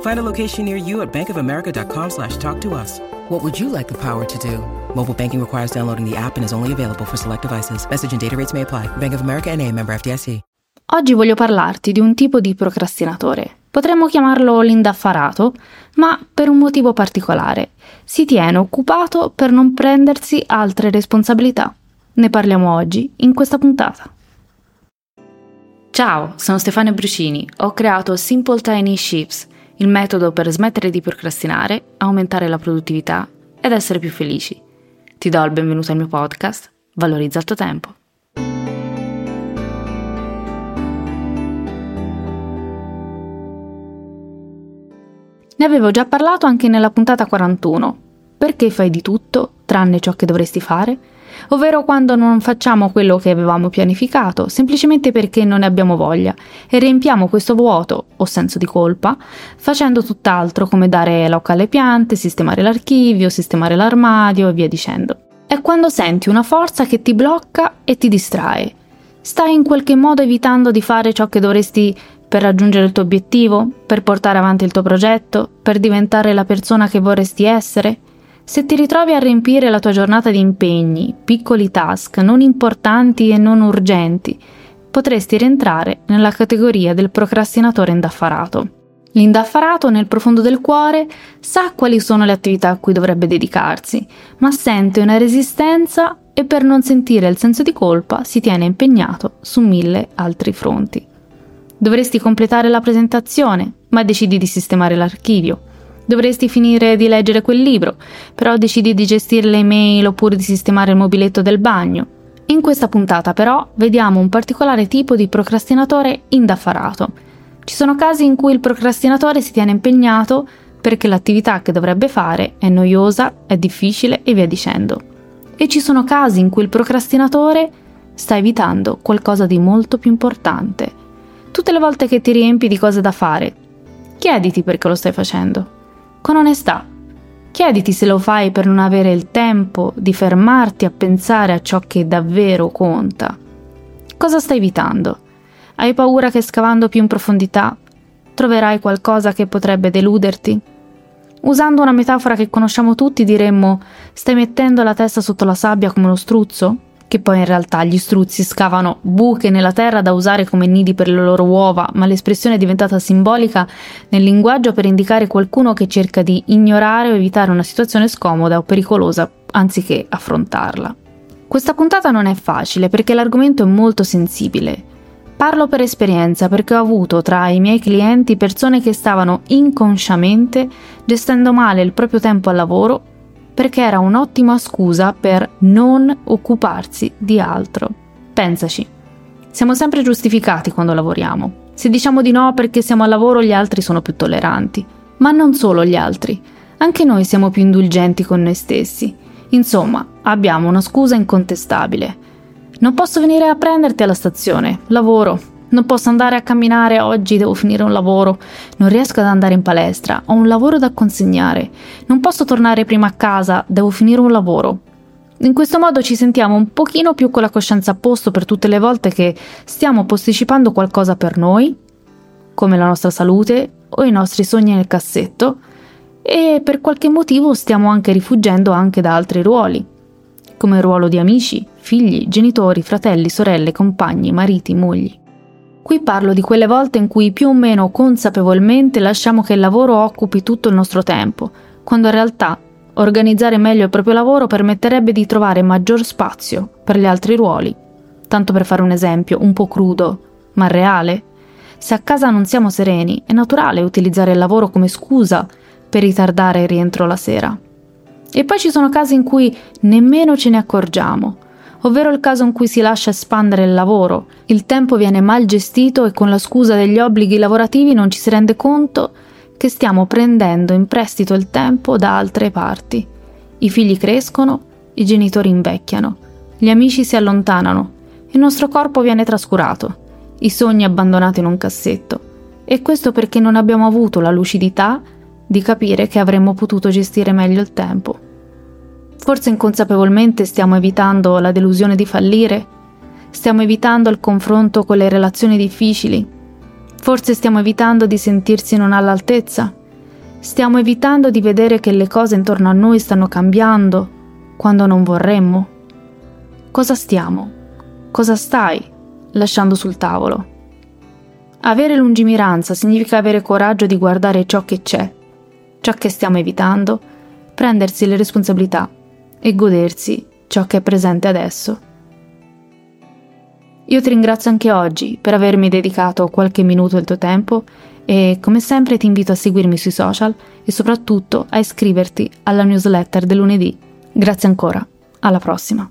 Find a location near you at bankofamerica.com slash talk to us. What would you like the power to do? Mobile banking requires downloading the app and is only available for select devices. Message and data rates may apply. Bank of America NA, member FDIC. Oggi voglio parlarti di un tipo di procrastinatore. Potremmo chiamarlo l'indaffarato, ma per un motivo particolare. Si tiene occupato per non prendersi altre responsabilità. Ne parliamo oggi in questa puntata. Ciao, sono Stefania Brucini. Ho creato Simple Tiny Shifts il metodo per smettere di procrastinare, aumentare la produttività ed essere più felici. Ti do il benvenuto al mio podcast, Valorizza il tuo tempo. Ne avevo già parlato anche nella puntata 41. Perché fai di tutto, tranne ciò che dovresti fare? Ovvero quando non facciamo quello che avevamo pianificato, semplicemente perché non ne abbiamo voglia, e riempiamo questo vuoto o senso di colpa facendo tutt'altro come dare l'occa alle piante, sistemare l'archivio, sistemare l'armadio e via dicendo. È quando senti una forza che ti blocca e ti distrae. Stai in qualche modo evitando di fare ciò che dovresti per raggiungere il tuo obiettivo, per portare avanti il tuo progetto, per diventare la persona che vorresti essere? Se ti ritrovi a riempire la tua giornata di impegni, piccoli task non importanti e non urgenti, potresti rientrare nella categoria del procrastinatore indaffarato. L'indaffarato nel profondo del cuore sa quali sono le attività a cui dovrebbe dedicarsi, ma sente una resistenza e per non sentire il senso di colpa si tiene impegnato su mille altri fronti. Dovresti completare la presentazione, ma decidi di sistemare l'archivio. Dovresti finire di leggere quel libro, però decidi di gestire le email oppure di sistemare il mobiletto del bagno. In questa puntata però vediamo un particolare tipo di procrastinatore indaffarato. Ci sono casi in cui il procrastinatore si tiene impegnato perché l'attività che dovrebbe fare è noiosa, è difficile e via dicendo. E ci sono casi in cui il procrastinatore sta evitando qualcosa di molto più importante. Tutte le volte che ti riempi di cose da fare, chiediti perché lo stai facendo con onestà. Chiediti se lo fai per non avere il tempo di fermarti a pensare a ciò che davvero conta. Cosa stai evitando? Hai paura che scavando più in profondità troverai qualcosa che potrebbe deluderti? Usando una metafora che conosciamo tutti diremmo stai mettendo la testa sotto la sabbia come uno struzzo? Che poi in realtà gli struzzi scavano buche nella terra da usare come nidi per le loro uova, ma l'espressione è diventata simbolica nel linguaggio per indicare qualcuno che cerca di ignorare o evitare una situazione scomoda o pericolosa anziché affrontarla. Questa puntata non è facile perché l'argomento è molto sensibile. Parlo per esperienza perché ho avuto tra i miei clienti persone che stavano inconsciamente gestendo male il proprio tempo al lavoro perché era un'ottima scusa per non occuparsi di altro. Pensaci, siamo sempre giustificati quando lavoriamo. Se diciamo di no perché siamo al lavoro gli altri sono più tolleranti. Ma non solo gli altri, anche noi siamo più indulgenti con noi stessi. Insomma, abbiamo una scusa incontestabile. Non posso venire a prenderti alla stazione, lavoro, non posso andare a camminare oggi, devo finire un lavoro. Non riesco ad andare in palestra, ho un lavoro da consegnare. Non posso tornare prima a casa, devo finire un lavoro. In questo modo ci sentiamo un pochino più con la coscienza a posto per tutte le volte che stiamo posticipando qualcosa per noi, come la nostra salute o i nostri sogni nel cassetto, e per qualche motivo stiamo anche rifuggendo anche da altri ruoli, come il ruolo di amici, figli, genitori, fratelli, sorelle, compagni, mariti, mogli. Qui parlo di quelle volte in cui più o meno consapevolmente lasciamo che il lavoro occupi tutto il nostro tempo, quando in realtà organizzare meglio il proprio lavoro permetterebbe di trovare maggior spazio per gli altri ruoli. Tanto per fare un esempio, un po' crudo, ma reale. Se a casa non siamo sereni, è naturale utilizzare il lavoro come scusa per ritardare il rientro la sera. E poi ci sono casi in cui nemmeno ce ne accorgiamo ovvero il caso in cui si lascia espandere il lavoro, il tempo viene mal gestito e con la scusa degli obblighi lavorativi non ci si rende conto che stiamo prendendo in prestito il tempo da altre parti. I figli crescono, i genitori invecchiano, gli amici si allontanano, il nostro corpo viene trascurato, i sogni abbandonati in un cassetto. E questo perché non abbiamo avuto la lucidità di capire che avremmo potuto gestire meglio il tempo. Forse inconsapevolmente stiamo evitando la delusione di fallire, stiamo evitando il confronto con le relazioni difficili, forse stiamo evitando di sentirsi non all'altezza, stiamo evitando di vedere che le cose intorno a noi stanno cambiando quando non vorremmo. Cosa stiamo? Cosa stai lasciando sul tavolo? Avere lungimiranza significa avere coraggio di guardare ciò che c'è, ciò che stiamo evitando, prendersi le responsabilità e godersi ciò che è presente adesso. Io ti ringrazio anche oggi per avermi dedicato qualche minuto del tuo tempo e come sempre ti invito a seguirmi sui social e soprattutto a iscriverti alla newsletter del lunedì. Grazie ancora, alla prossima.